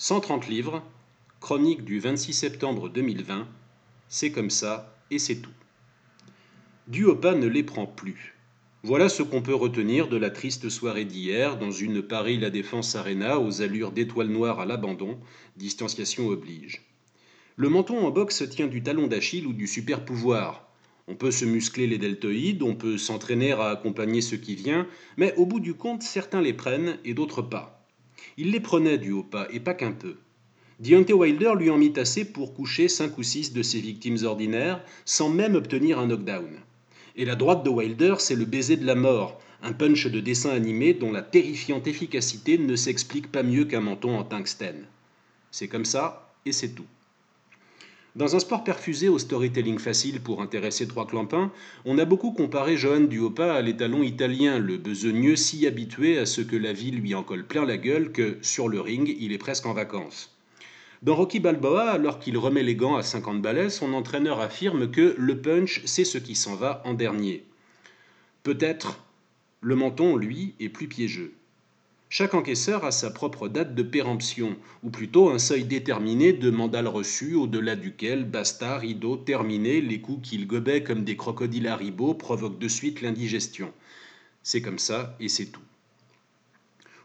130 livres, chronique du 26 septembre 2020, c'est comme ça et c'est tout. Duopa ne les prend plus. Voilà ce qu'on peut retenir de la triste soirée d'hier dans une Paris La Défense Arena aux allures d'étoiles noires à l'abandon, distanciation oblige. Le menton en boxe tient du talon d'Achille ou du super pouvoir. On peut se muscler les deltoïdes, on peut s'entraîner à accompagner ce qui vient, mais au bout du compte, certains les prennent et d'autres pas. Il les prenait du haut pas, et pas qu'un peu. Deontay Wilder lui en mit assez pour coucher cinq ou six de ses victimes ordinaires, sans même obtenir un knockdown. Et la droite de Wilder, c'est le baiser de la mort, un punch de dessin animé dont la terrifiante efficacité ne s'explique pas mieux qu'un menton en tungstène. C'est comme ça, et c'est tout. Dans un sport perfusé au storytelling facile pour intéresser trois clampins, on a beaucoup comparé Johan Duopa à l'étalon italien, le besogneux si habitué à ce que la vie lui en colle plein la gueule que, sur le ring, il est presque en vacances. Dans Rocky Balboa, alors qu'il remet les gants à 50 balais, son entraîneur affirme que le punch, c'est ce qui s'en va en dernier. Peut-être le menton, lui, est plus piégeux. Chaque encaisseur a sa propre date de péremption, ou plutôt un seuil déterminé de mandal reçu au-delà duquel, basta, rideau, terminé, les coups qu'il gobait comme des crocodiles à ribot provoquent de suite l'indigestion. C'est comme ça et c'est tout.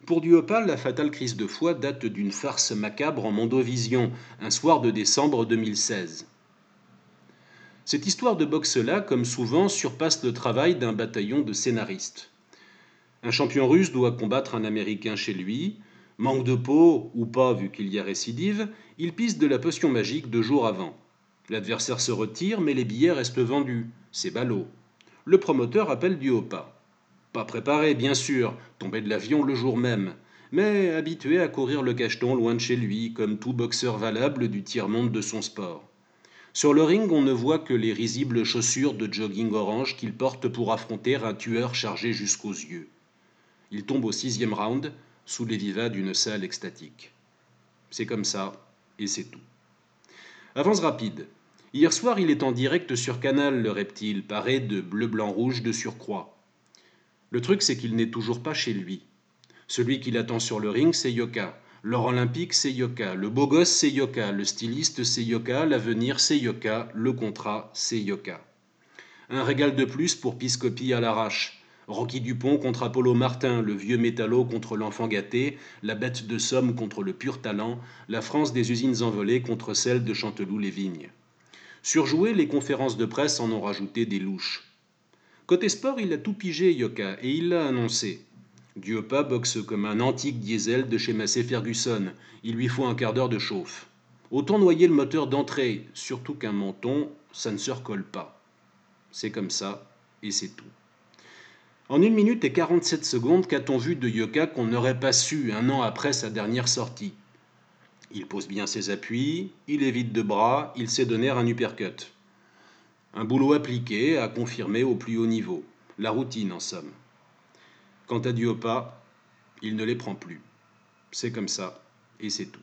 Pour Duopal, la fatale crise de foi date d'une farce macabre en mondovision, un soir de décembre 2016. Cette histoire de boxe-là, comme souvent, surpasse le travail d'un bataillon de scénaristes. Un champion russe doit combattre un Américain chez lui. Manque de peau, ou pas vu qu'il y a récidive, il pisse de la potion magique deux jours avant. L'adversaire se retire, mais les billets restent vendus. C'est ballot. Le promoteur appelle du haut pas. Pas préparé, bien sûr, tombé de l'avion le jour même, mais habitué à courir le cacheton loin de chez lui, comme tout boxeur valable du tiers-monde de son sport. Sur le ring, on ne voit que les risibles chaussures de jogging orange qu'il porte pour affronter un tueur chargé jusqu'aux yeux. Il tombe au sixième round, sous les vivas d'une salle extatique. C'est comme ça, et c'est tout. Avance rapide. Hier soir, il est en direct sur Canal, le reptile, paré de bleu-blanc-rouge de surcroît. Le truc, c'est qu'il n'est toujours pas chez lui. Celui qui l'attend sur le ring, c'est Yoka. L'or olympique, c'est Yoka. Le beau gosse, c'est Yoka. Le styliste, c'est Yoka. L'avenir, c'est Yoka. Le contrat, c'est Yoka. Un régal de plus pour Piscopie à l'arrache. Rocky Dupont contre Apollo Martin, le vieux métallo contre l'enfant gâté, la bête de Somme contre le pur talent, la France des usines envolées contre celle de Chanteloup-les-Vignes. Surjoué, les conférences de presse en ont rajouté des louches. Côté sport, il a tout pigé, Yoka, et il l'a annoncé. Diopa boxe comme un antique diesel de chez Massey Ferguson. Il lui faut un quart d'heure de chauffe. Autant noyer le moteur d'entrée, surtout qu'un menton, ça ne se recolle pas. C'est comme ça, et c'est tout. En une minute et 47 secondes, qu'a-t-on vu de Yoka qu'on n'aurait pas su un an après sa dernière sortie? Il pose bien ses appuis, il évite de bras, il sait donner un uppercut. Un boulot appliqué, à confirmer au plus haut niveau. La routine, en somme. Quant à Diopa, il ne les prend plus. C'est comme ça, et c'est tout.